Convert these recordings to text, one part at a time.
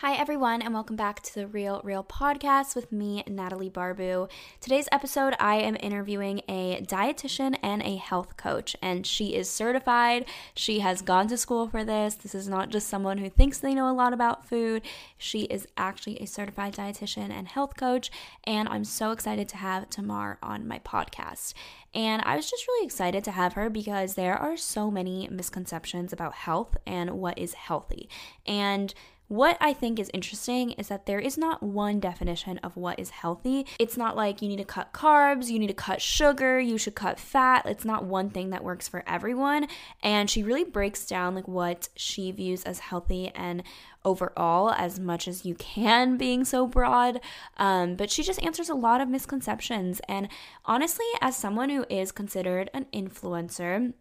Hi, everyone, and welcome back to the Real Reel Podcast with me, Natalie Barbu. Today's episode, I am interviewing a dietitian and a health coach, and she is certified. She has gone to school for this. This is not just someone who thinks they know a lot about food. She is actually a certified dietitian and health coach, and I'm so excited to have Tamar on my podcast. And I was just really excited to have her because there are so many misconceptions about health and what is healthy. And what I think is interesting is that there is not one definition of what is healthy. It's not like you need to cut carbs, you need to cut sugar, you should cut fat. It's not one thing that works for everyone. And she really breaks down like what she views as healthy and overall as much as you can being so broad um, but she just answers a lot of misconceptions and honestly as someone who is considered an influencer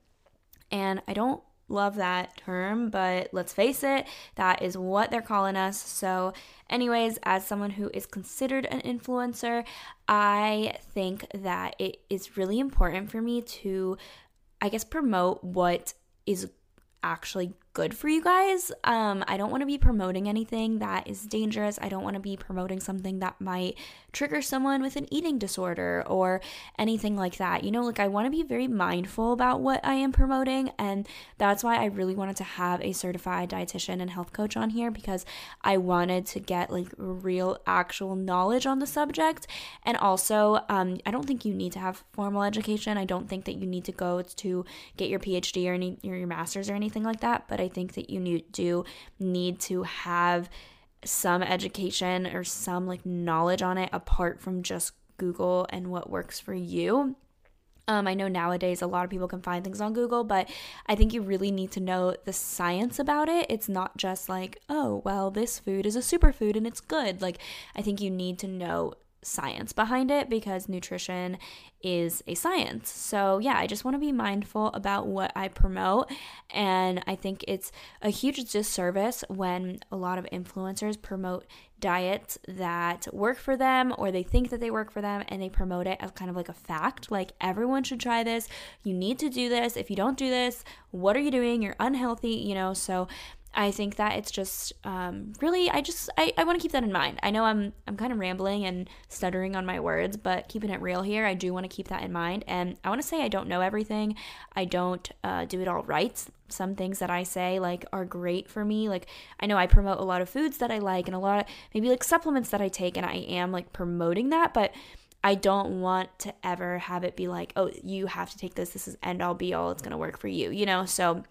and i don't love that term, but let's face it, that is what they're calling us. So, anyways, as someone who is considered an influencer, I think that it is really important for me to, I guess, promote what is actually good for you guys. Um, I don't want to be promoting anything that is dangerous. I don't want to be promoting something that might trigger someone with an eating disorder or anything like that. You know, like I want to be very mindful about what I am promoting. And that's why I really wanted to have a certified dietitian and health coach on here because I wanted to get like real, actual knowledge on the subject. And also, um, I don't think you need to have formal education. I don't think that you need to go to get your PhD or, any, or your master's or anything like that. But I think that you need, do need to have some education or some like knowledge on it apart from just Google and what works for you. Um, I know nowadays a lot of people can find things on Google, but I think you really need to know the science about it. It's not just like, oh, well, this food is a superfood and it's good. Like, I think you need to know science behind it because nutrition is a science. So, yeah, I just want to be mindful about what I promote. And I think it's a huge disservice when a lot of influencers promote diets that work for them or they think that they work for them and they promote it as kind of like a fact. Like, everyone should try this. You need to do this. If you don't do this, what are you doing? You're unhealthy, you know? So, I think that it's just um, really I just I, I want to keep that in mind. I know I'm I'm kind of rambling and stuttering on my words, but keeping it real here, I do want to keep that in mind. And I want to say I don't know everything. I don't uh, do it all right. Some things that I say like are great for me. Like I know I promote a lot of foods that I like and a lot of maybe like supplements that I take, and I am like promoting that, but. I don't want to ever have it be like, oh, you have to take this. This is end all be all. It's going to work for you, you know? So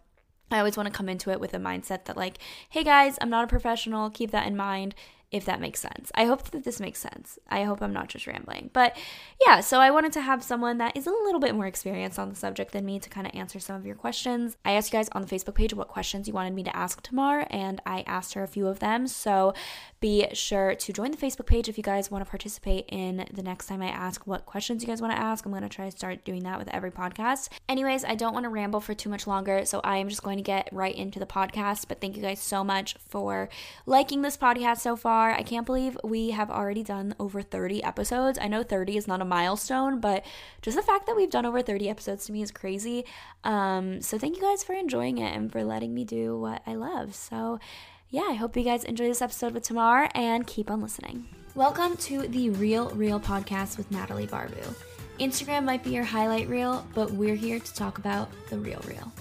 I always want to come into it with a mindset that, like, hey guys, I'm not a professional, keep that in mind. If that makes sense. I hope that this makes sense. I hope I'm not just rambling. But yeah, so I wanted to have someone that is a little bit more experienced on the subject than me to kind of answer some of your questions. I asked you guys on the Facebook page what questions you wanted me to ask Tamar, and I asked her a few of them. So be sure to join the Facebook page if you guys want to participate in the next time I ask what questions you guys want to ask. I'm going to try to start doing that with every podcast. Anyways, I don't want to ramble for too much longer, so I am just going to get right into the podcast. But thank you guys so much for liking this podcast so far far. I can't believe we have already done over 30 episodes. I know 30 is not a milestone, but just the fact that we've done over 30 episodes to me is crazy. Um, so thank you guys for enjoying it and for letting me do what I love. So, yeah, I hope you guys enjoy this episode with Tamar and keep on listening. Welcome to the Real Reel podcast with Natalie Barbu. Instagram might be your highlight reel, but we're here to talk about the real real.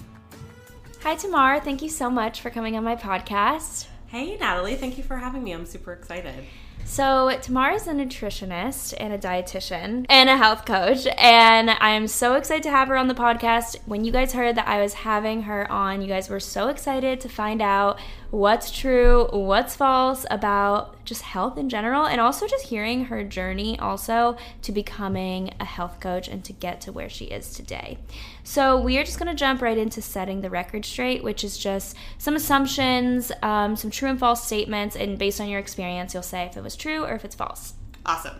Hi, Tamar. Thank you so much for coming on my podcast. Hey, Natalie. Thank you for having me. I'm super excited. So, Tamara's a nutritionist and a dietitian and a health coach, and I'm so excited to have her on the podcast. When you guys heard that I was having her on, you guys were so excited to find out what's true, what's false about just health in general, and also just hearing her journey also to becoming a health coach and to get to where she is today. So, we are just going to jump right into setting the record straight, which is just some assumptions, um, some true and false statements, and based on your experience, you'll say if it was true or if it's false. Awesome.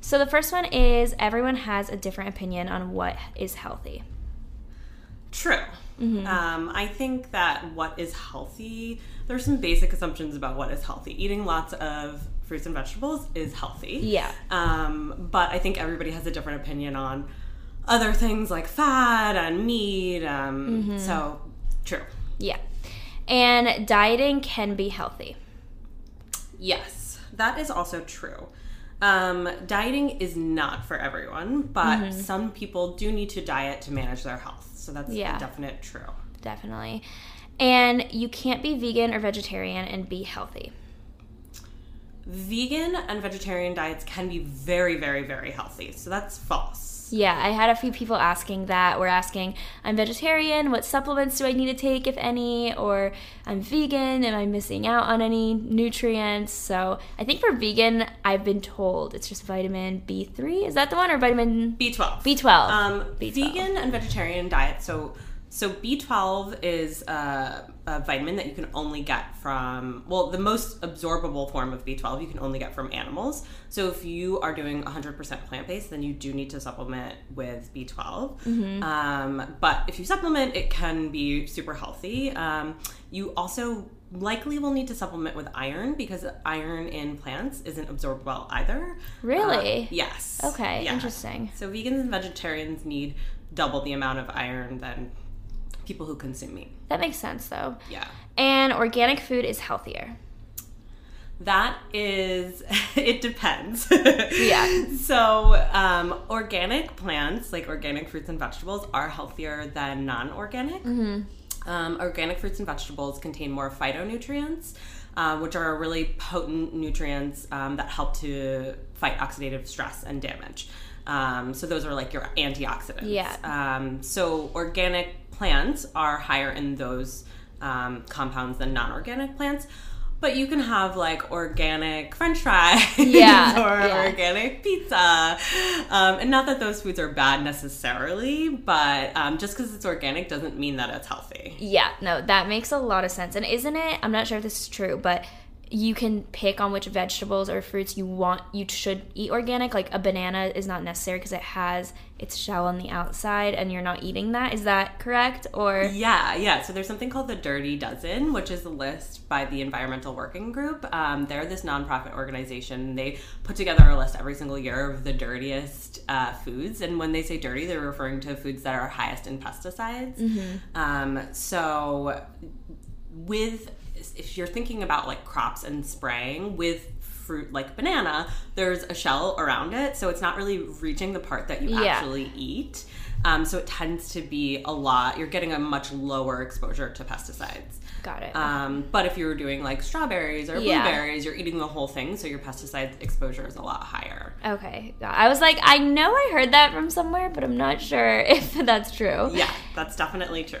So, the first one is everyone has a different opinion on what is healthy. True. Mm-hmm. Um, I think that what is healthy, there's some basic assumptions about what is healthy. Eating lots of fruits and vegetables is healthy. Yeah. Um, but I think everybody has a different opinion on other things like fat and meat. Um, mm-hmm. So, true. Yeah. And dieting can be healthy. Yes, that is also true. Um, dieting is not for everyone, but mm-hmm. some people do need to diet to manage their health. So that's yeah. a definite true. Definitely. And you can't be vegan or vegetarian and be healthy. Vegan and vegetarian diets can be very, very, very healthy. So that's false. Yeah, I had a few people asking that. We're asking, I'm vegetarian, what supplements do I need to take, if any? Or I'm vegan, am I missing out on any nutrients? So I think for vegan, I've been told it's just vitamin B3. Is that the one? Or vitamin B12? B12. Um, B12. Vegan and vegetarian diet. So so B12 is a, a, vitamin that you can only get from, well, the most absorbable form of B12 you can only get from animals. So if you are doing 100% plant based, then you do need to supplement with B12. Mm-hmm. Um, but if you supplement, it can be super healthy. Um, you also likely will need to supplement with iron because iron in plants isn't absorbed well either. Really? Uh, yes. Okay, yeah. interesting. So vegans and vegetarians need double the amount of iron than people who consume meat. That makes sense though. Yeah. And organic food is healthier. That is, it depends. yeah. So, um, organic plants, like organic fruits and vegetables, are healthier than non organic. Mm-hmm. Um, organic fruits and vegetables contain more phytonutrients, uh, which are really potent nutrients um, that help to fight oxidative stress and damage. Um, so, those are like your antioxidants. Yeah. Um, so, organic plants are higher in those um, compounds than non-organic plants but you can have like organic french fries yeah, or yeah. organic pizza um, and not that those foods are bad necessarily but um, just because it's organic doesn't mean that it's healthy yeah no that makes a lot of sense and isn't it i'm not sure if this is true but you can pick on which vegetables or fruits you want you should eat organic. Like a banana is not necessary because it has its shell on the outside and you're not eating that. Is that correct? Or yeah yeah. So there's something called the dirty dozen which is a list by the environmental working group. Um, they're this nonprofit organization. They put together a list every single year of the dirtiest uh, foods. And when they say dirty they're referring to foods that are highest in pesticides. Mm-hmm. um, so with if you're thinking about like crops and spraying with fruit like banana, there's a shell around it, so it's not really reaching the part that you yeah. actually eat. Um, so it tends to be a lot. You're getting a much lower exposure to pesticides. Got it. Um, but if you were doing like strawberries or yeah. blueberries, you're eating the whole thing, so your pesticide exposure is a lot higher. Okay. I was like, I know I heard that from somewhere, but I'm not sure if that's true. Yeah, that's definitely true.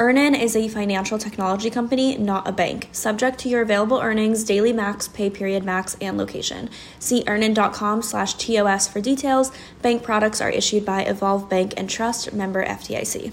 Earnin is a financial technology company, not a bank, subject to your available earnings, daily max, pay period max, and location. See earnin.com slash TOS for details. Bank products are issued by Evolve Bank and Trust, member FDIC.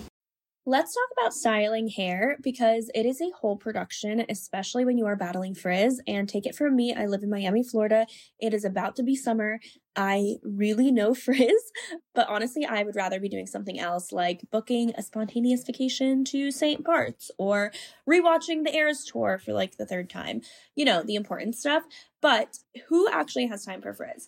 Let's talk about styling hair because it is a whole production, especially when you are battling frizz. And take it from me, I live in Miami, Florida. It is about to be summer. I really know frizz, but honestly, I would rather be doing something else like booking a spontaneous vacation to St. Bart's or rewatching the Eras tour for like the third time. You know, the important stuff. But who actually has time for frizz?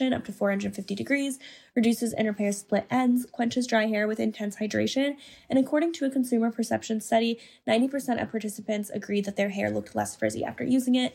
up to 450 degrees, reduces and repairs split ends, quenches dry hair with intense hydration, and according to a consumer perception study, 90% of participants agreed that their hair looked less frizzy after using it.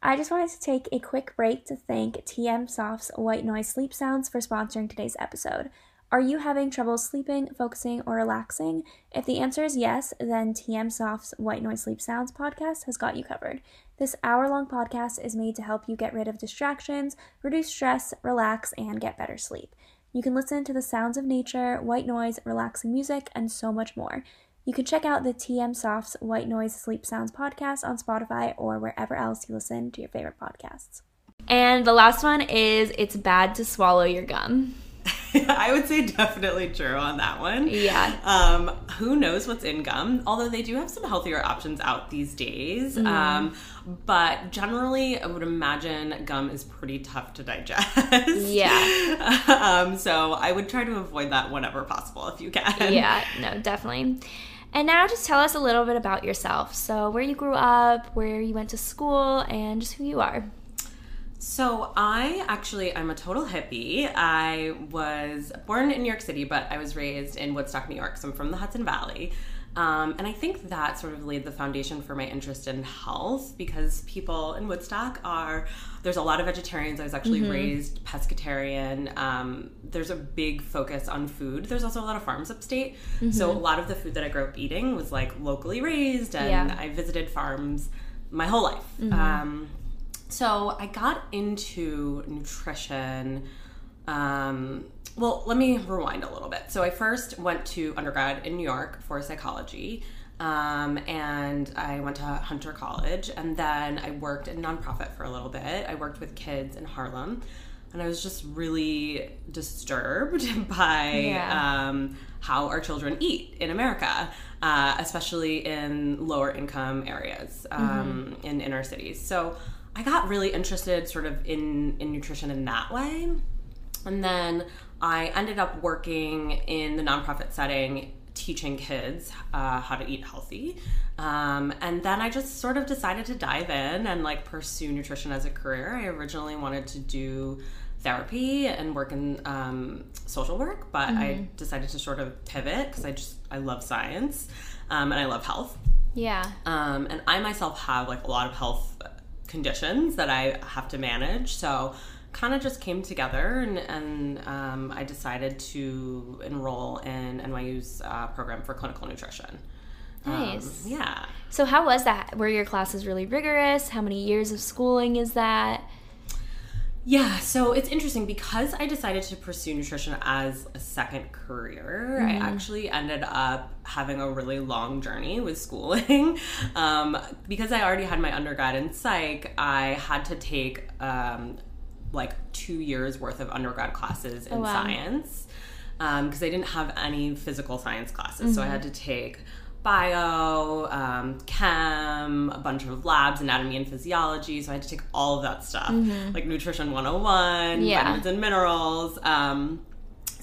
I just wanted to take a quick break to thank TM Soft's White Noise Sleep Sounds for sponsoring today's episode. Are you having trouble sleeping, focusing, or relaxing? If the answer is yes, then TM Soft's White Noise Sleep Sounds podcast has got you covered. This hour long podcast is made to help you get rid of distractions, reduce stress, relax, and get better sleep. You can listen to the sounds of nature, white noise, relaxing music, and so much more. You can check out the TM Soft's White Noise Sleep Sounds podcast on Spotify or wherever else you listen to your favorite podcasts. And the last one is it's bad to swallow your gum. I would say definitely true on that one. Yeah. Um, who knows what's in gum? Although they do have some healthier options out these days. Mm. Um, but generally, I would imagine gum is pretty tough to digest. Yeah. um, so I would try to avoid that whenever possible if you can. Yeah, no, definitely. And now just tell us a little bit about yourself. So, where you grew up, where you went to school, and just who you are. So I actually I'm a total hippie. I was born in New York City, but I was raised in Woodstock, New York. So I'm from the Hudson Valley. Um, and I think that sort of laid the foundation for my interest in health because people in Woodstock are, there's a lot of vegetarians. I was actually raised pescatarian. Um, there's a big focus on food. There's also a lot of farms upstate. So a lot of the food that I grew up eating was like locally raised, and Yeah. I visited farms my whole life. Um, so I got into nutrition Um, well, let me rewind a little bit. So I first went to undergrad in New York for psychology. Um, and I went to Hunter College, and then I worked in nonprofit for a little bit. I worked with kids in Harlem, and I was just really disturbed by Yeah. um, how our children eat in America, uh, especially in lower income areas um, in inner cities. So I got really interested, sort of in in nutrition in that way. And then I ended up working in the nonprofit setting, teaching kids uh, how to eat healthy. Um, and then I just sort of decided to dive in and like pursue nutrition as a career. I originally wanted to do therapy and work in um, social work, but I decided to sort of pivot because I just I love science um, and I love health. Yeah. Um, and I myself have like a lot of health conditions that I have to manage. So kind of just came together and, and um, I decided to enroll in NYU's uh, program for clinical nutrition. Um, Nice. yeah. So how was that? Were your classes really rigorous? How many years of schooling is that? Yeah, so it's interesting because I decided to pursue nutrition as a second career. I actually ended up having a really long journey with schooling. Um, because I already had my undergrad in psych, I had to take um, like two years worth of undergrad classes in wow. science because I didn't have any physical science classes. So I had to take bio, um, chem, a bunch of labs, anatomy and physiology. So I had to take all of that stuff, like nutrition 101, Yeah. vitamins and minerals. Um,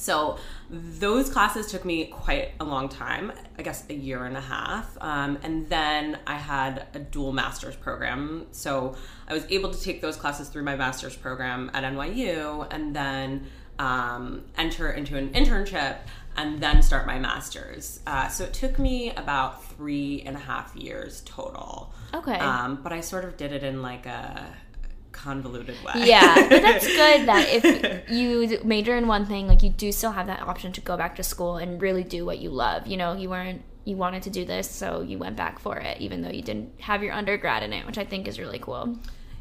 so those classes took me quite a long time, I guess a year and a half. Um, and then I had a dual master's program. So I was able to take those classes through my master's program at NYU and then um, enter into an internship and then start my master's. Uh, so it took me about three and a half years total. Okay. Um, but I sort of did it in like a convoluted way. Yeah, but that's good that if you major in one thing, like you do still have that option to go back to school and really do what you love. You know, you weren't you wanted to do this, so you went back for it, even though you didn't have your undergrad in it, which I think is really cool.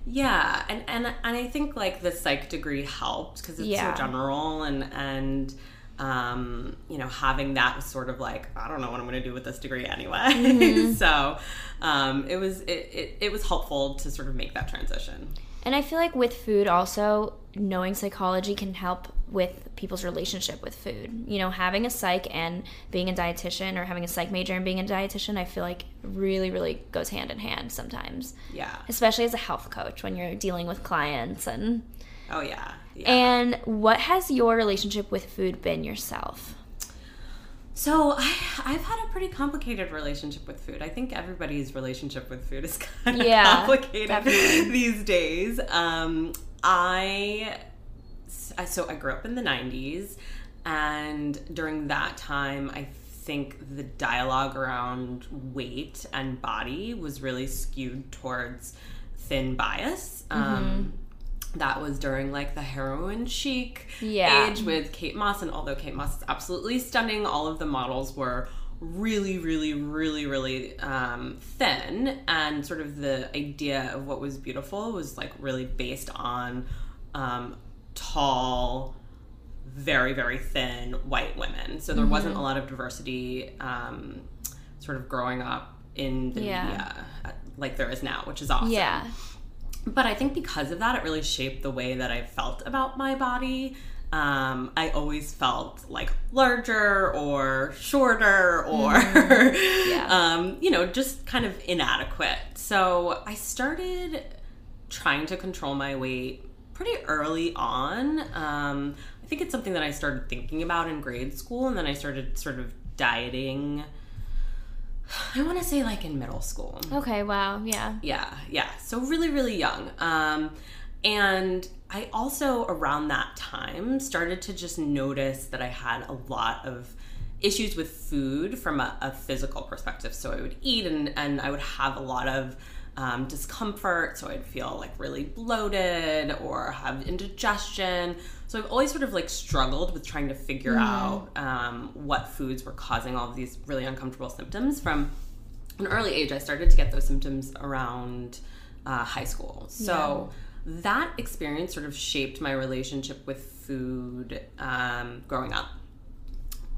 Yeah, and and and I think like the psych degree helped because it's Yeah. so general and and um, you know having that was sort of like I don't know what I'm going to do with this degree anyway. Mm-hmm. so um, it was it, it it was helpful to sort of make that transition. And I feel like with food also knowing psychology can help with people's relationship with food. You know, having a psych and being a dietitian or having a psych major and being a dietitian, I feel like really really goes hand in hand sometimes. Yeah. Especially as a health coach when you're dealing with clients and Oh yeah. Yeah. And what has your relationship with food been yourself? So I, I've had a pretty complicated relationship with food. I think everybody's relationship with food is kind of Yeah, complicated definitely. these days. Um, I I- so I grew up in the '90s, and during that time, I think the dialogue around weight and body was really skewed towards thin bias. Um, that was during like the heroin chic Yeah. age with Kate Moss, and although Kate Moss is absolutely stunning, all of the models were really, really, really, really um, thin, and sort of the idea of what was beautiful was like really based on um, tall, very, very thin white women. So there wasn't a lot of diversity, um, sort of growing up in the Yeah. media uh, like there is now, which is awesome. Yeah. But I think because of that, it really shaped the way that I felt about my body. Um, I always felt like larger or shorter or, Yeah. um, you know, just kind of inadequate. So I started trying to control my weight pretty early on. Um, I think it's something that I started thinking about in grade school, and then I started sort of dieting. I want to say like in middle school. Okay, wow. Yeah. Yeah, yeah. So really, really young. Um, and I also around that time started to just notice that I had a lot of issues with food from a, a physical perspective. So I would eat and, and I would have a lot of um, discomfort. So I'd feel like really bloated or have indigestion. So I've always sort of like struggled with trying to figure out um, what foods were causing all of these really uncomfortable symptoms from an early age, I started to get those symptoms around uh, high school. So that experience sort of shaped my relationship with food um, growing up.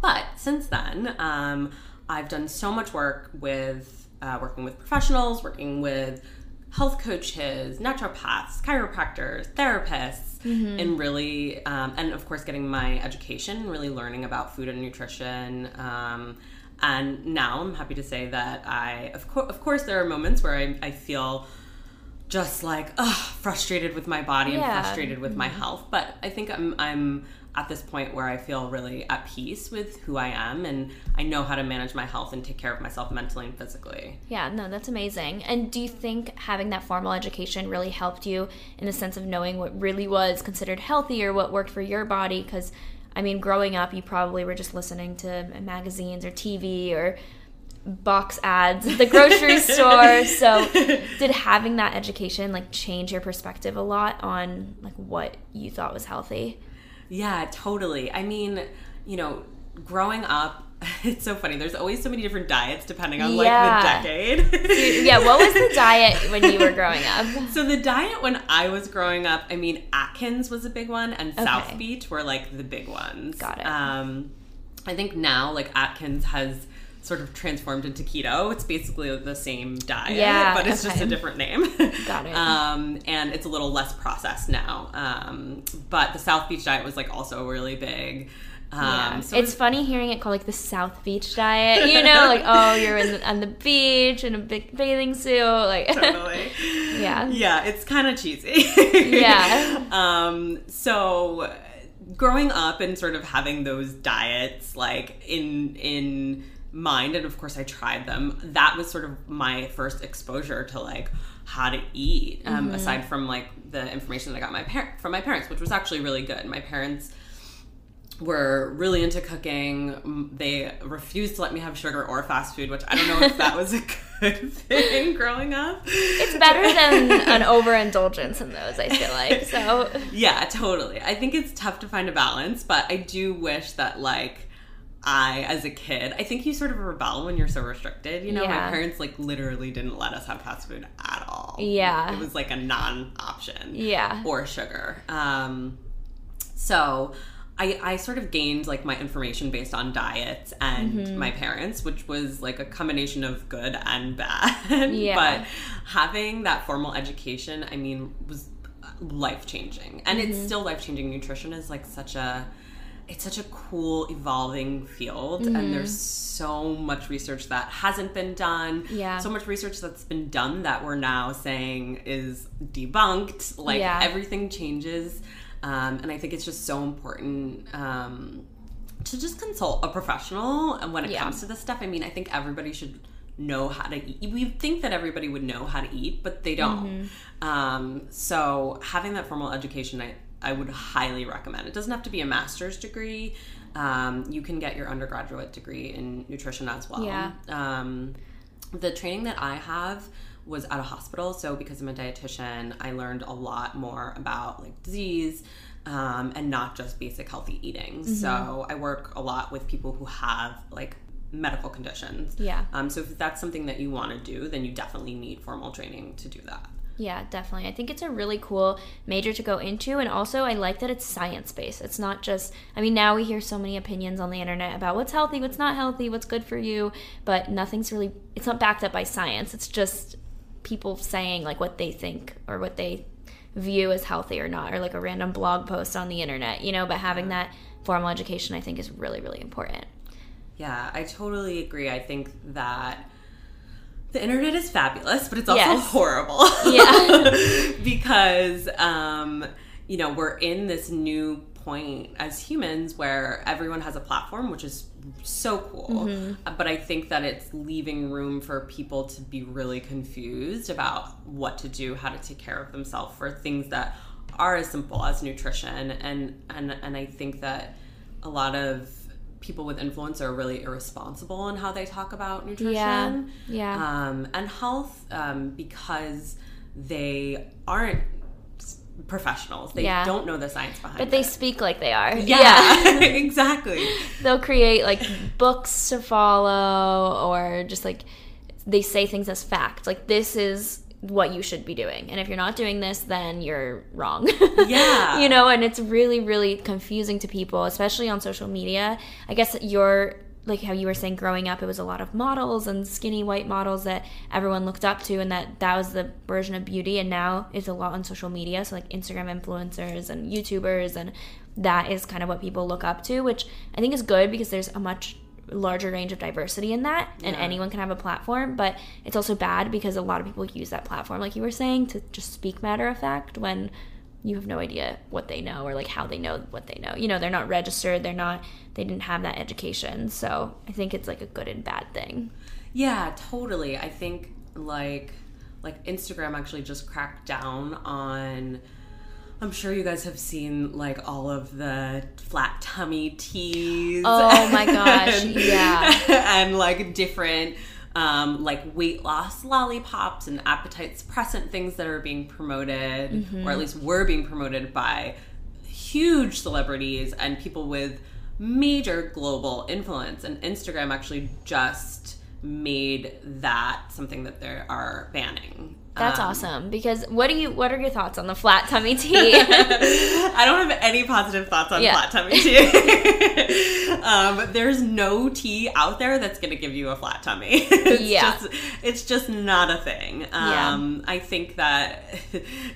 But since then, um, I've done so much work with uh, working with professionals, working with health coaches, naturopaths, chiropractors, therapists, mm-hmm. and really, um, and of course, getting my education, really learning about food and nutrition. Um, and now I'm happy to say that I, of, co- of course, there are moments where I, I feel just like ugh, frustrated with my body yeah. and frustrated with mm-hmm. my health. But I think I'm I'm at this point where I feel really at peace with who I am and I know how to manage my health and take care of myself mentally and physically. Yeah, no, that's amazing. And do you think having that formal education really helped you in the sense of knowing what really was considered healthy or what worked for your body? Because, I mean, growing up, you probably were just listening to magazines or TV or box ads at the grocery store. So, did having that education like change your perspective a lot on like what you thought was healthy? Yeah, totally. I mean, you know, growing up, it's so funny. There's always so many different diets depending on like the decade. yeah, what was the diet when you were growing up? So the diet when I was growing up, I mean, Atkins was a big one, and okay. South Beach were like the big ones. Got it. Um, I think now like Atkins has sort of transformed into keto. It's basically the same diet, yeah, but it's okay. just a different name. Got it. um, and it's a little less processed now. Um, but the South Beach diet was like also really big. Um, yeah. So it's, funny hearing it called like the South Beach diet. You know, like oh, you're in the, on the beach in a big bathing suit. Like totally. yeah. Yeah, it's kind of cheesy. yeah. Um. So growing up and sort of having those diets like in in mind and of course i tried them. That was sort of my first exposure to like how to eat um, mm-hmm. aside from like the information that i got my par- from my parents which was actually really good. My parents were really into cooking. They refused to let me have sugar or fast food which i don't know if that was a good thing growing up. It's better than an overindulgence in those i feel like so. Yeah totally. I think it's tough to find a balance but i do wish that like I, as a kid, I think you sort of rebel when you're so restricted. You know, yeah. my parents like literally didn't let us have fast food at all. Yeah. It was like a non option. Yeah. Or sugar. Um, so I, I sort of gained like my information based on diets and mm-hmm. my parents, which was like a combination of good and bad. Yeah. but having that formal education, I mean, was life changing. And mm-hmm. it's still life changing. Nutrition is like such a it's such a cool evolving field mm-hmm. and there's so much research that hasn't been done yeah so much research that's been done that we're now saying is debunked like yeah. everything changes um, and i think it's just so important um, to just consult a professional and when it yeah. comes to this stuff i mean i think everybody should know how to eat. We think that everybody would know how to eat, but they don't. Mm-hmm. Um, so having that formal education, I, I would highly recommend. It doesn't have to be a master's degree. Um, you can get your undergraduate degree in nutrition as well. Yeah. Um, the training that I have was at a hospital, so because I'm a dietitian, I learned a lot more about like disease. Um, and not just basic healthy eating. Mm-hmm. So I work a lot with people who have like medical conditions. Yeah. Um, so if that's something that you want to do, then you definitely need formal training to do that. Yeah, definitely. I think it's a really cool major to go into. And also, I like that it's science based. It's not just, I mean, now we hear so many opinions on the internet about what's healthy, what's not healthy, what's good for you, but nothing's really, it's not backed up by science. It's just people saying like what they think or what they view as healthy or not, or like a random blog post on the internet, you know, but having that formal education, I think, is really, really important. Yeah, I totally agree. I think that the internet is fabulous, but it's also yes. horrible. Yeah. because, um, you know, we're in this new point as humans where everyone has a platform, which is so cool. Mm-hmm. But I think that it's leaving room for people to be really confused about what to do, how to take care of themselves for things that are as simple as nutrition. And and and I think that a lot of people with influence are really irresponsible in how they talk about nutrition yeah, yeah. Um, and health um, because they aren't professionals. They yeah. don't know the science behind it. But they it. speak like they are. Yeah, yeah. exactly. They'll create like books to follow or just like they say things as fact. Like this is what you should be doing. And if you're not doing this, then you're wrong. Yeah. you know, and it's really, really confusing to people, especially on social media. I guess you're like how you were saying growing up it was a lot of models and skinny white models that everyone looked up to and that that was the version of beauty and now it's a lot on social media so like instagram influencers and youtubers and that is kind of what people look up to which i think is good because there's a much larger range of diversity in that and Yeah. anyone can have a platform but it's also bad because a lot of people use that platform like you were saying to just speak matter of fact when you have no idea what they know or like how they know what they know you know they're not registered they're not they didn't have that education so i think it's like a good and bad thing Yeah, totally. I think like like Instagram actually just cracked down on I'm sure you guys have seen like all of the flat tummy teas. Oh my gosh, and, yeah. and like different um, like weight loss lollipops and appetite suppressant things that are being promoted, Mm-hmm. or at least were being promoted by huge celebrities and people with major global influence. And Instagram actually just made that something that they are banning. That's Um, awesome because what do you what are your thoughts on the flat tummy tea I don't have any positive thoughts on Yeah. flat tummy tea. um, there's no tea out there that's going to give you a flat tummy. it's Yeah. just, it's just not a thing. Yeah. Um, I think that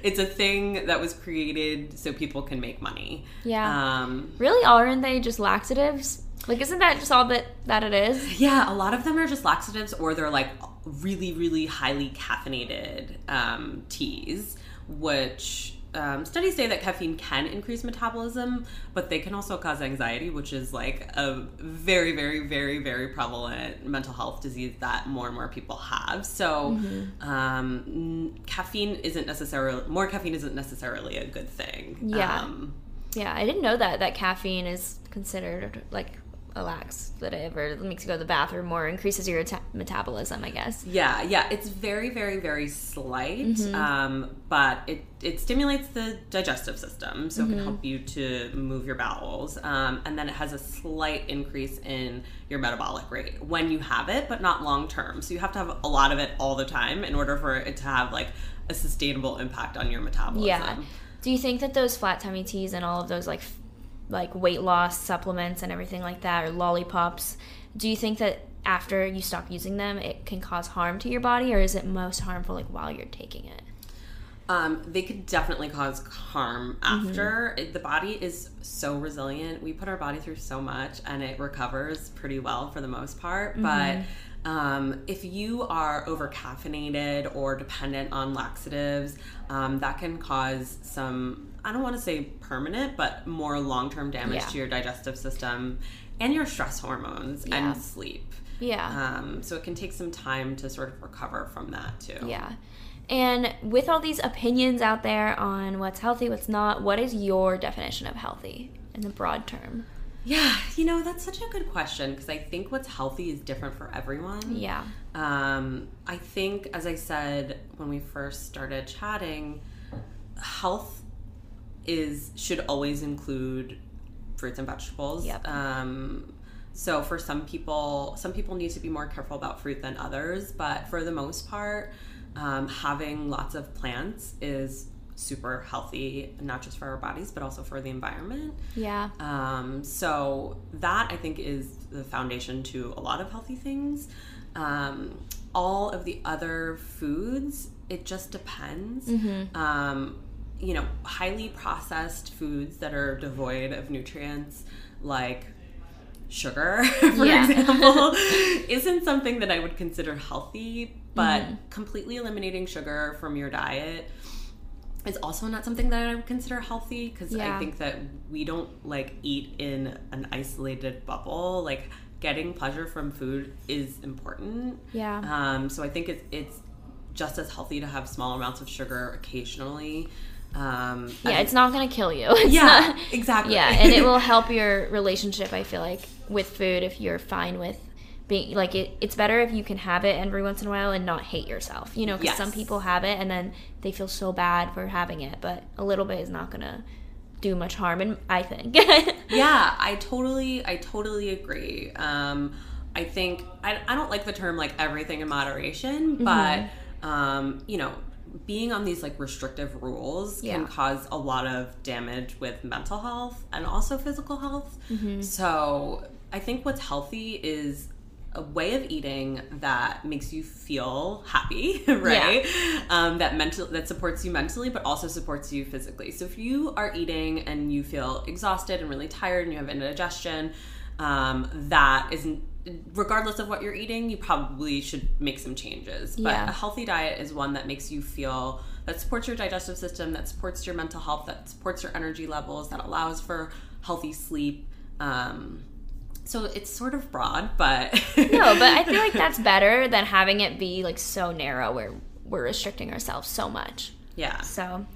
it's a thing that was created so people can make money. Yeah. Um, really aren't they just laxatives like isn't that just all that that it is yeah, a lot of them are just laxatives, or they're like really, really highly caffeinated um, teas, which um, studies say that caffeine can increase metabolism, but they can also cause anxiety, which is like a very, very, very, very prevalent mental health disease that more and more people have. So, um, caffeine isn't necessarily more caffeine isn't necessarily a good thing. Yeah. Um, yeah i didn't know that that caffeine is considered like a laxative or makes you go to the bathroom more increases your ta- metabolism i guess Yeah, yeah, it's very, very, very slight, Mm-hmm. um, but it it stimulates the digestive system, so Mm-hmm. it can help you to move your bowels, um, and then it has a slight increase in your metabolic rate when you have it, but not long term. So you have to have a lot of it all the time in order for it to have like a sustainable impact on your metabolism. Yeah. Do you think that those flat tummy teas and all of those like like weight loss supplements and everything like that or lollipops, do you think that after you stop using them it can cause harm to your body or is it most harmful like while you're taking it? Um, they could definitely cause harm after. It- The body is so resilient. We put our body through so much and it recovers pretty well for the most part. But um, if you are over caffeinated or dependent on laxatives, um, that can cause some, I don't want to say permanent, but more long term damage Yeah. to your digestive system and your stress hormones Yeah. and sleep. Yeah. Um, so it can take some time to sort of recover from that too. Yeah. And with all these opinions out there on what's healthy, what's not, what is your definition of healthy in the broad term? Yeah, you know, that's such a good question because I think what's healthy is different for everyone. Yeah. Um, I think, as I said when we first started chatting, health is should always include fruits and vegetables. Yep. Um, so for some people, some people need to be more careful about fruit than others, but for the most part, um, having lots of plants is super healthy, not just for our bodies, but also for the environment. Yeah. Um, so that I think is the foundation to a lot of healthy things. Um, all of the other foods, it just depends. Mm-hmm. Um, you know, highly processed foods that are devoid of nutrients, like sugar, for Yeah. example, isn't something that I would consider healthy. But Mm-hmm. completely eliminating sugar from your diet is also not something that I would consider healthy because Yeah. I think that we don't like eat in an isolated bubble. Like getting pleasure from food is important. Yeah. Um, so I think it's it's just as healthy to have small amounts of sugar occasionally. Um, Yeah, it's not going to kill you. It's yeah, not- exactly. Yeah, and it will help your relationship, I feel like, with food if you're fine with being like it it's better if you can have it every once in a while and not hate yourself. You know, cuz Yes. some people have it and then they feel so bad for having it, but a little bit is not going to do much harm and I think. yeah i totally i totally agree um i think i, I don't like the term like everything in moderation but um you know being on these like restrictive rules Yeah. can cause a lot of damage with mental health and also physical health. Mm-hmm. So I think what's healthy is a way of eating that makes you feel happy, right? Um, that mental that supports you mentally, but also supports you physically. So if you are eating and you feel exhausted and really tired and you have indigestion, um, that isn't regardless of what you're eating, you probably should make some changes. But Yeah. a healthy diet is one that makes you feel that supports your digestive system, that supports your mental health, that supports your energy levels, that allows for healthy sleep. Um, so it's sort of broad, but No, but I feel like that's better than having it be like so narrow where we're restricting ourselves so much. yeah, So,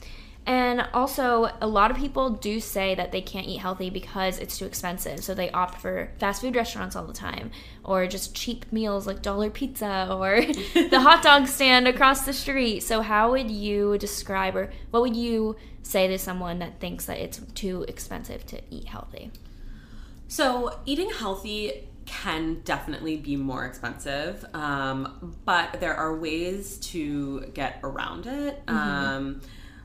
and also a lot of people do say that they can't eat healthy because it's too expensive. So they opt for fast food restaurants all the time or just cheap meals like dollar pizza or the hot dog stand across the street. So how would you describe or what would you say to someone that thinks that it's too expensive to eat healthy? So, eating healthy can definitely be more expensive, um, but there are ways to get around it. Um,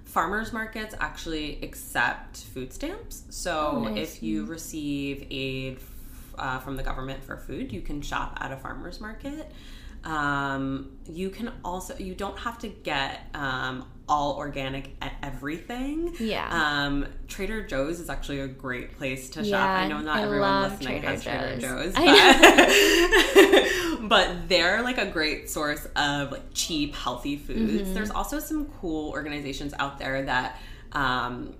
farmers markets actually accept food stamps. So, nice. if you receive aid f- uh, from the government for food, you can shop at a farmer's market. Um, you can also, you don't have to get um, all organic at everything. Yeah. Um, Trader Joe's is actually a great place to shop. Yeah, I know not I everyone listening Trader has Trader Joe's. Joe's, but, but they're like a great source of like cheap, healthy foods. Mm-hmm. There's also some cool organizations out there that um,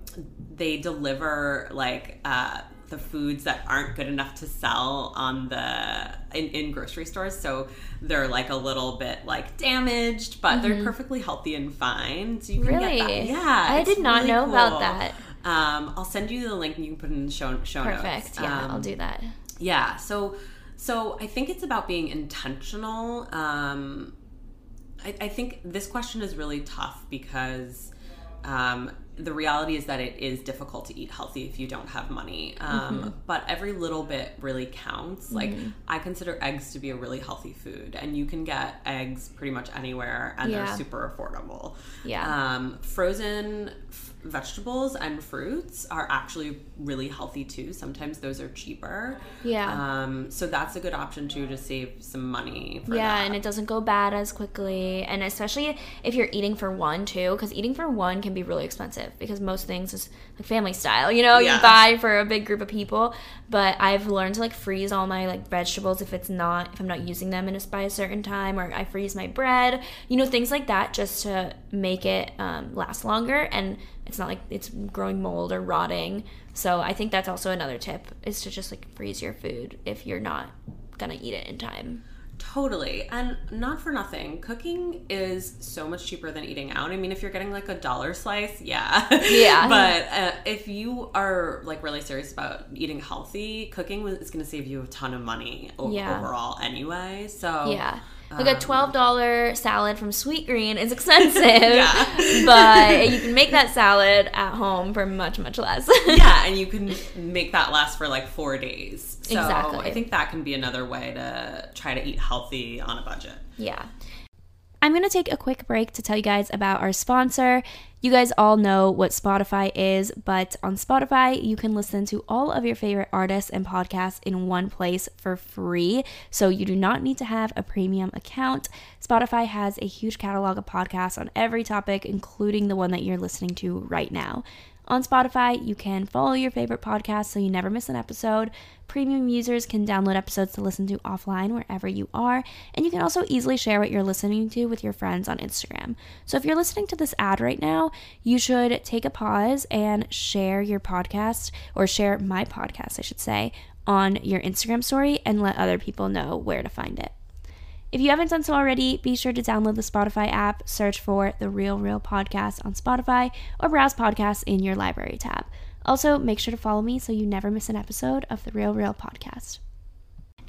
they deliver like uh, the foods that aren't good enough to sell on the in, in grocery stores. So they're like a little bit like damaged, but they're perfectly healthy and fine. So you can Mm-hmm. Really? get that. Yeah, I did not really know about that. Um, I'll send you the link and you can put it in the show, show notes. Perfect. Yeah, Um, I'll do that. yeah. So, so I think it's about being intentional. Um, I, I think this question is really tough because um, the reality is that it is difficult to eat healthy if you don't have money. Um, Mm-hmm. But every little bit really counts. Like I consider eggs to be a really healthy food, and you can get eggs pretty much anywhere, and Yeah. they're super affordable. Yeah. Um, frozen f- vegetables and fruits are actually really healthy too. Sometimes those are cheaper. Yeah. Um, so that's a good option too to save some money. For yeah, that. and it doesn't go bad as quickly. And especially if you're eating for one too, because eating for one can be really expensive because most things is like family style. You know, Yeah. you buy for a big group of people. But I've learned to like freeze all my like vegetables if it's not if I'm not using them in a by a certain time, or I freeze my bread. You know, things like that just to make it um, last longer and it's not like it's growing mold or rotting. So I think that's also another tip is to just like freeze your food if you're not gonna eat it in time. Totally. And not for nothing, cooking is so much cheaper than eating out. I mean, if you're getting like a dollar slice, yeah. Yeah. but uh, if you are like really serious about eating healthy, cooking is going to save you a ton of money o- Yeah. overall anyway. So, Yeah. Like Um, a twelve dollar salad from sweetgreen is expensive, Yeah. but you can make that salad at home for much much less. yeah, and you can make that last for like four days. So Exactly. I think that can be another way to try to eat healthy on a budget. Yeah. I'm going to take a quick break to tell you guys about our sponsor. You guys all know what Spotify is, but on Spotify, you can listen to all of your favorite artists and podcasts in one place for free. So you do not need to have a premium account. Spotify has a huge catalog of podcasts on every topic, including the one that you're listening to right now. On Spotify, you can follow your favorite podcast so you never miss an episode. Premium users can download episodes to listen to offline wherever you are, and you can also easily share what you're listening to with your friends on Instagram. So if you're listening to this ad right now, you should take a pause and share your podcast, or share my podcast, I should say, on your Instagram story and let other people know where to find it. If you haven't done so already, be sure to download the Spotify app, search for the Real Reel Podcast on Spotify, or browse podcasts in your library tab. Also, make sure to follow me so you never miss an episode of the Real Reel Podcast.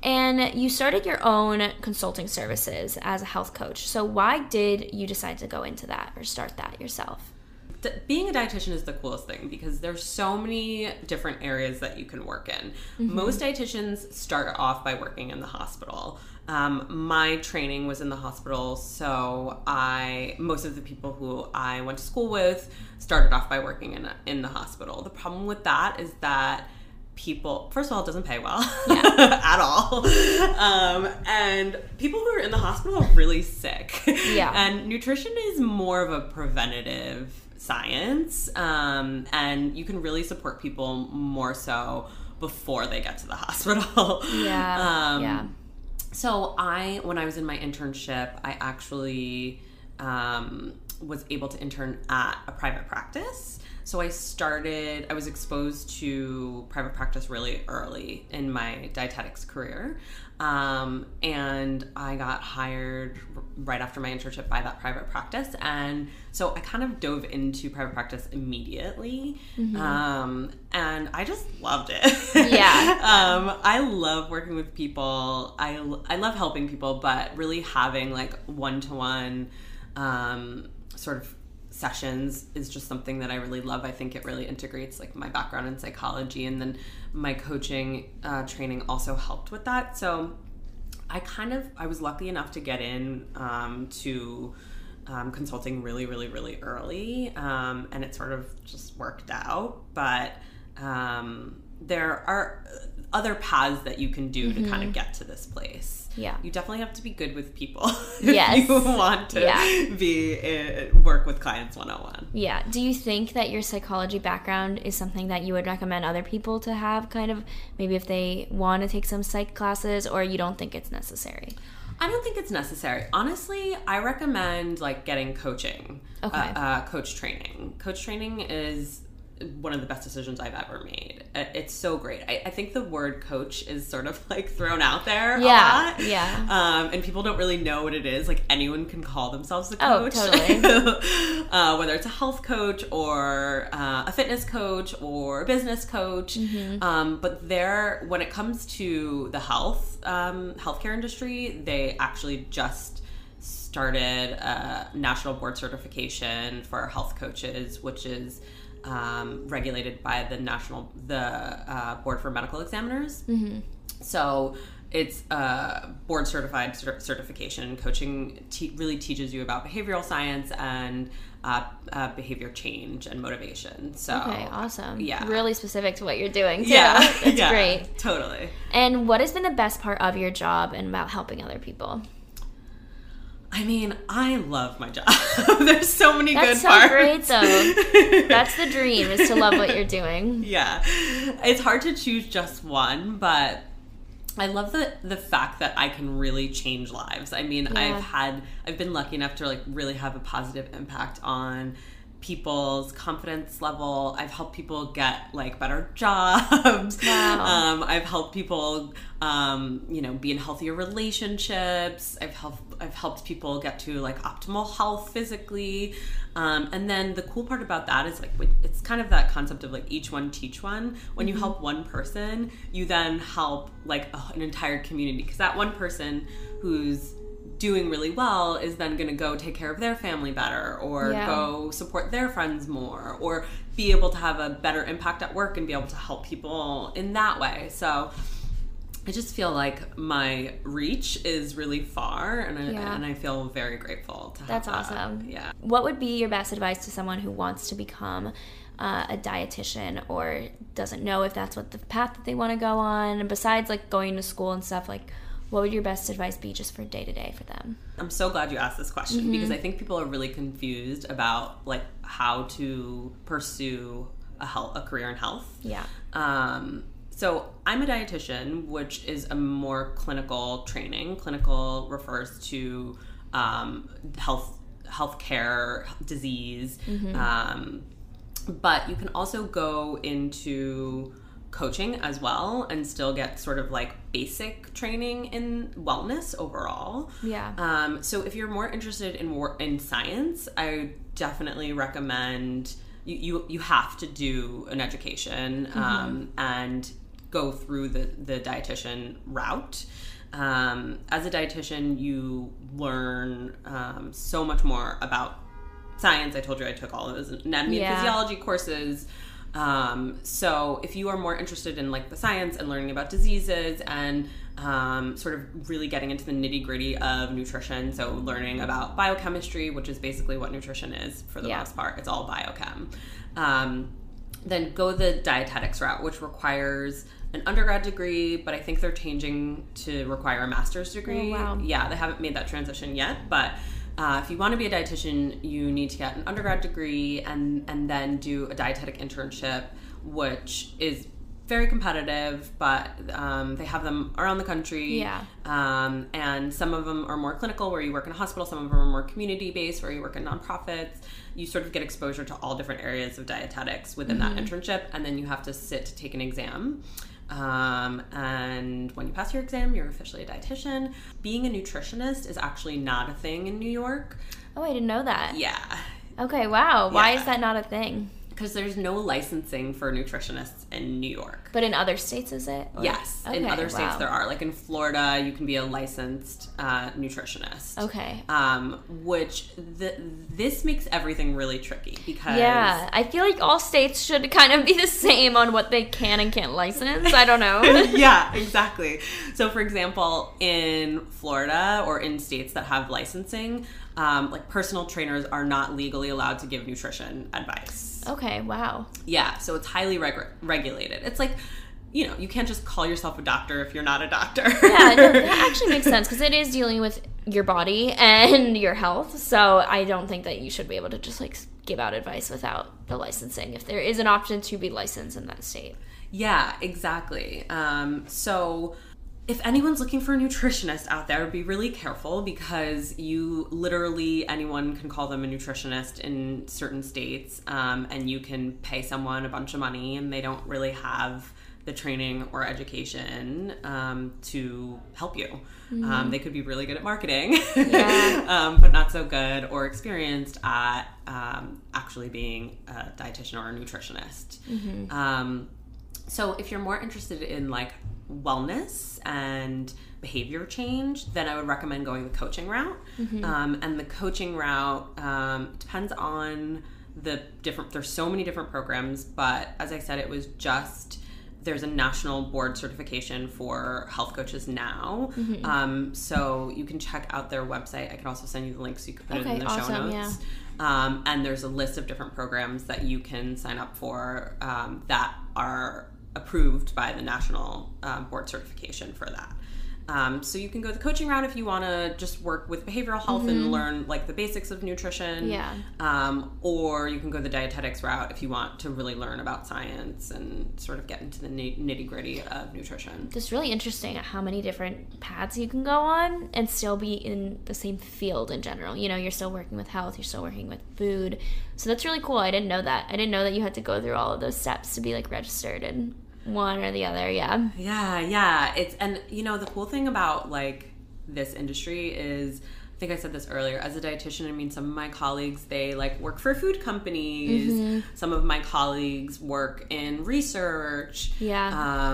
And you started your own consulting services as a health coach. So, why did you decide to go into that or start that yourself? being a dietitian is the coolest thing because there's so many different areas that you can work in. Mm-hmm. Most dietitians start off by working in the hospital. Um, my training was in the hospital, so I most of the people who I went to school with started off by working in a, in the hospital. The problem with that is that people first of all it doesn't pay well at all um, and people who are in the hospital are really sick Yeah. and nutrition is more of a preventative science um, and you can really support people more so before they get to the hospital Yeah. um, yeah. So I, when I was in my internship, I actually um, was able to intern at a private practice. So I started, I was exposed to private practice really early in my dietetics career. Um, and I got hired right after my internship by that private practice. And so I kind of dove into private practice immediately. Um, and I just loved it. Yeah. um, I love working with people. I, I love helping people, but really having like one to one sort of sessions is just something that I really love. I think it really integrates like my background in psychology, and then my coaching uh, training also helped with that. So I kind of I was lucky enough to get in um, to um, consulting really, really, really early, um, and it sort of just worked out. But um, there are other paths that you can do to kind of get to this place. Yeah. you definitely have to be good with people if Yes. you want to Yeah. be uh, work with clients one on one. Yeah. Do you think that your psychology background is something that you would recommend other people to have kind of maybe if they want to take some psych classes or you don't think it's necessary? I don't think it's necessary. Honestly, I recommend like getting coaching. Okay. Uh, uh, coach training. Coach training is one of the best decisions I've ever made. It's so great. I, I think the word coach is sort of like thrown out there Yeah, a lot. yeah. Um, and people don't really know what it is. Like anyone can call themselves a coach. Oh, coach. totally. uh, whether it's a health coach or uh, a fitness coach or a business coach. Mm-hmm. Um, but there, when it comes to the health um, healthcare industry, they actually just started a national board certification for health coaches, which is um, regulated by the national the uh, board for medical examiners. So it's a board certified cer- certification. Coaching te- really teaches you about behavioral science and uh, uh, behavior change and motivation. So Okay, awesome. Yeah. Really specific to what you're doing. Too. yeah, That's yeah, great. Totally. And what has been the best part of your job and about helping other people? I mean, I love my job. There's so many That's good so parts. great though. That's the dream is to love what you're doing. yeah it's hard to choose just one but i love the the fact that i can really change lives i mean Yeah. i've had i've been lucky enough to like really have a positive impact on people's confidence level. I've helped people get like better jobs. Wow. um, i've helped people um, you know be in healthier relationships. I've helped i've helped people get to like optimal health physically. Um, and then the cool part about that is like it's kind of that concept of like each one teach one. When you help one person you then help like an entire community. Because that one person who's doing really well is then going to go take care of their family better or Yeah. go support their friends more or be able to have a better impact at work and be able to help people in that way so I just feel like my reach is really far, and I, Yeah. and I feel very grateful to have That's that. awesome. Yeah. What would be your best advice to someone who wants to become uh, a dietitian or doesn't know if that's what the path that they want to go on? And besides like going to school and stuff, like what would your best advice be just for day to day for them? I'm so glad you asked this question Mm-hmm. because I think people are really confused about like how to pursue a health, a career in health. Yeah. Um, so I'm a dietitian, which is a more clinical training. Clinical refers to um, health, healthcare, disease. Um, but you can also go into coaching as well and still get sort of like basic training in wellness overall. Yeah. Um, so if you're more interested in wor- in science, I definitely recommend you you, you have to do an education um, and go through the the dietitian route. Um, as a dietitian, you learn um, so much more about science. I told you I took all of those anatomy Yeah. and physiology courses. Um, so if you are more interested in like the science and learning about diseases and um, sort of really getting into the nitty gritty of nutrition, so learning about biochemistry, which is basically what nutrition is for the Yeah. most part, it's all biochem. Um, then go the dietetics route, which requires an undergrad degree, but I think they're changing to require a master's degree. Oh, wow. Yeah, they haven't made that transition yet, but uh, if you want to be a dietitian, you need to get an undergrad degree and and then do a dietetic internship, which is very competitive, but um, they have them around the country. Yeah. Um, and some of them are more clinical, where you work in a hospital. Some of them are more community based, where you work in nonprofits. You sort of get exposure to all different areas of dietetics within that internship, and then you have to sit to take an exam. Um, and when you pass your exam, you're officially a dietitian. Being a nutritionist is actually not a thing in New York. Oh, I didn't know that. Yeah. Okay, wow. Why Yeah. is that not a thing? Because there's no licensing for nutritionists in New York. But in other states, is it? Or- Yes, in other states wow. there are. Like in Florida, you can be a licensed uh, nutritionist. Okay. Um, which th- this makes everything really tricky because Yeah, I feel like all states should kind of be the same on what they can and can't license. I don't know. yeah, exactly. So, for example, in Florida or in states that have licensing, um, like personal trainers are not legally allowed to give nutrition advice. okay, wow. Yeah, so it's highly reg- regulated. It's like, you know, you can't just call yourself a doctor if you're not a doctor. Yeah, no, that actually makes sense because it is dealing with your body and your health. So I don't think that you should be able to just like give out advice without the licensing if there is an option to be licensed in that state. Yeah, exactly. Um, so, if anyone's looking for a nutritionist out there, be really careful because you literally anyone can call them a nutritionist in certain states, um, and you can pay someone a bunch of money, and they don't really have the training or education um, to help you. Um, they could be really good at marketing, um, but not so good or experienced at um, actually being a dietitian or a nutritionist. Um, so if you're more interested in like wellness and behavior change, then I would recommend going the coaching route. Um, and the coaching route um, depends on the different. There's so many different programs, but as I said, it was just there's a national board certification for health coaches now. Um, so you can check out their website. I can also send you the link so you can put it in the show awesome, notes. Um, and there's a list of different programs that you can sign up for um, that are approved by the national um, board certification for that. Um, so you can go the coaching route if you want to just work with behavioral health and learn like the basics of nutrition. Yeah. Um, or you can go the dietetics route if you want to really learn about science and sort of get into the nitty gritty of nutrition. It's really interesting how many different paths you can go on and still be in the same field in general. You know, you're still working with health, you're still working with food. So that's really cool. I didn't know that. I didn't know that you had to go through all of those steps to be like registered in one or the other. Yeah. Yeah, yeah. It's and you know the cool thing about like this industry is think I said this earlier. As a dietitian, I mean some of my colleagues they like work for food companies. Mm-hmm. Some of my colleagues work in research. Yeah.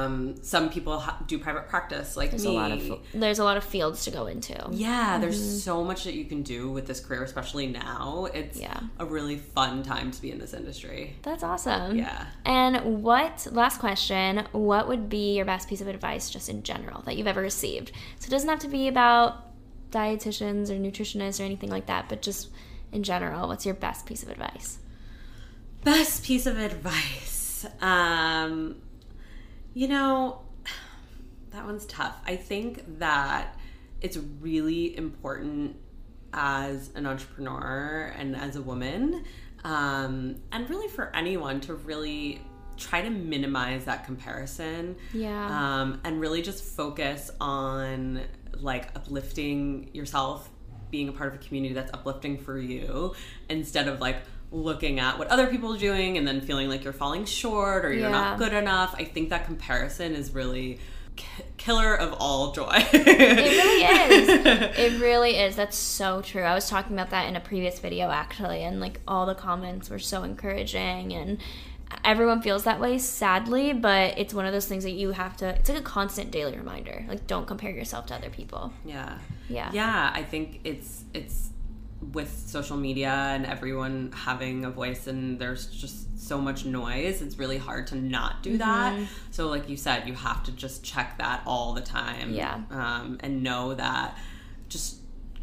Um, some people ha- do private practice like There's me. a lot of there's a lot of fields to go into. yeah, there's so much that you can do with this career, especially now. It's Yeah. a really fun time to be in this industry. That's awesome. Yeah. And what, last question, what would be your best piece of advice just in general that you've ever received? So it doesn't have to be about dietitians or nutritionists or anything like that, but just in general, what's your best piece of advice? Best piece of advice. Um, you know, that one's tough. I think that it's really important as an entrepreneur and as a woman, um, and really for anyone to really try to minimize that comparison. Yeah. Um, and really just focus on like uplifting yourself, being a part of a community that's uplifting for you, instead of like looking at what other people are doing and then feeling like you're falling short or you're not good enough. I think that comparison is really k- killer of all joy. It really is. It really is. That's so true. I was talking about that in a previous video actually, and like all the comments were so encouraging and everyone feels that way sadly, but it's one of those things that you have to it's like a constant daily reminder. Like don't compare yourself to other people. Yeah. Yeah. Yeah, I think it's it's with social media and everyone having a voice and there's just so much noise it's really hard to not do that Mm-hmm. so like you said you have to just check that all the time Yeah. um, and know that just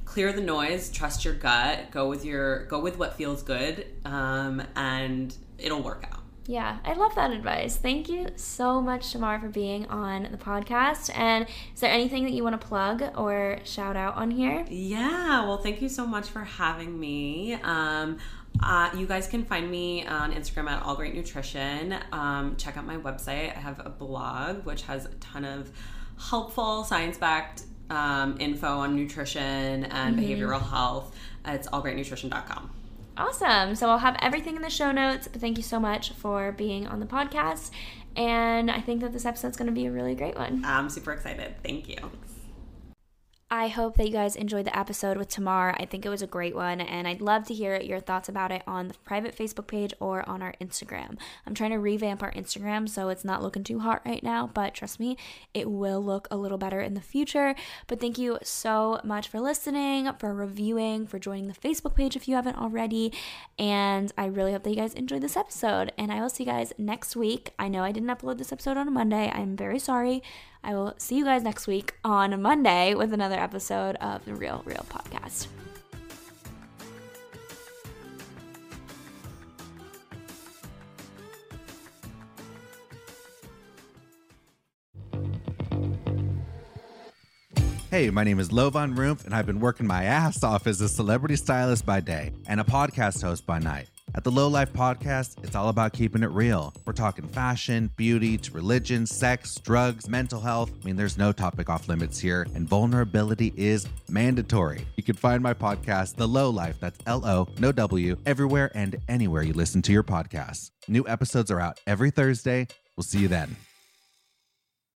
clear the noise trust your gut go with your go with what feels good um, and it'll work out Yeah, I love that advice. Thank you so much, Tamar, for being on the podcast. And is there anything that you want to plug or shout out on here? Yeah, well, thank you so much for having me. Um, uh, you guys can find me on Instagram at All Great Nutrition. Um, check out my website. I have a blog which has a ton of helpful, science backed um, info on nutrition and behavioral health. It's allgreatnutrition.com. Awesome. So I'll have everything in the show notes. But thank you so much for being on the podcast. And I think that this episode's going to be a really great one. I'm super excited. Thank you. I hope that you guys enjoyed the episode with Tamar. I think it was a great one, and I'd love to hear your thoughts about it on the private Facebook page or on our Instagram. I'm trying to revamp our Instagram, so it's not looking too hot right now, but trust me, it will look a little better in the future. But thank you so much for listening, for reviewing, for joining the Facebook page if you haven't already, and I really hope that you guys enjoyed this episode. And I will see you guys next week. I know I didn't upload this episode on a Monday. I'm very sorry. I will see you guys next week on Monday with another episode of the Real Reel Podcast. Hey, my name is Lovan Rumpf, and I've been working my ass off as a celebrity stylist by day and a podcast host by night. At the Lo Life Podcast, it's all about keeping it real. We're talking fashion, beauty, to religion, sex, drugs, mental health. I mean, there's no topic off limits here, and vulnerability is mandatory. You can find my podcast, The Lo Life, that's L O, no W, everywhere and anywhere you listen to your podcasts. New episodes are out every Thursday. We'll see you then.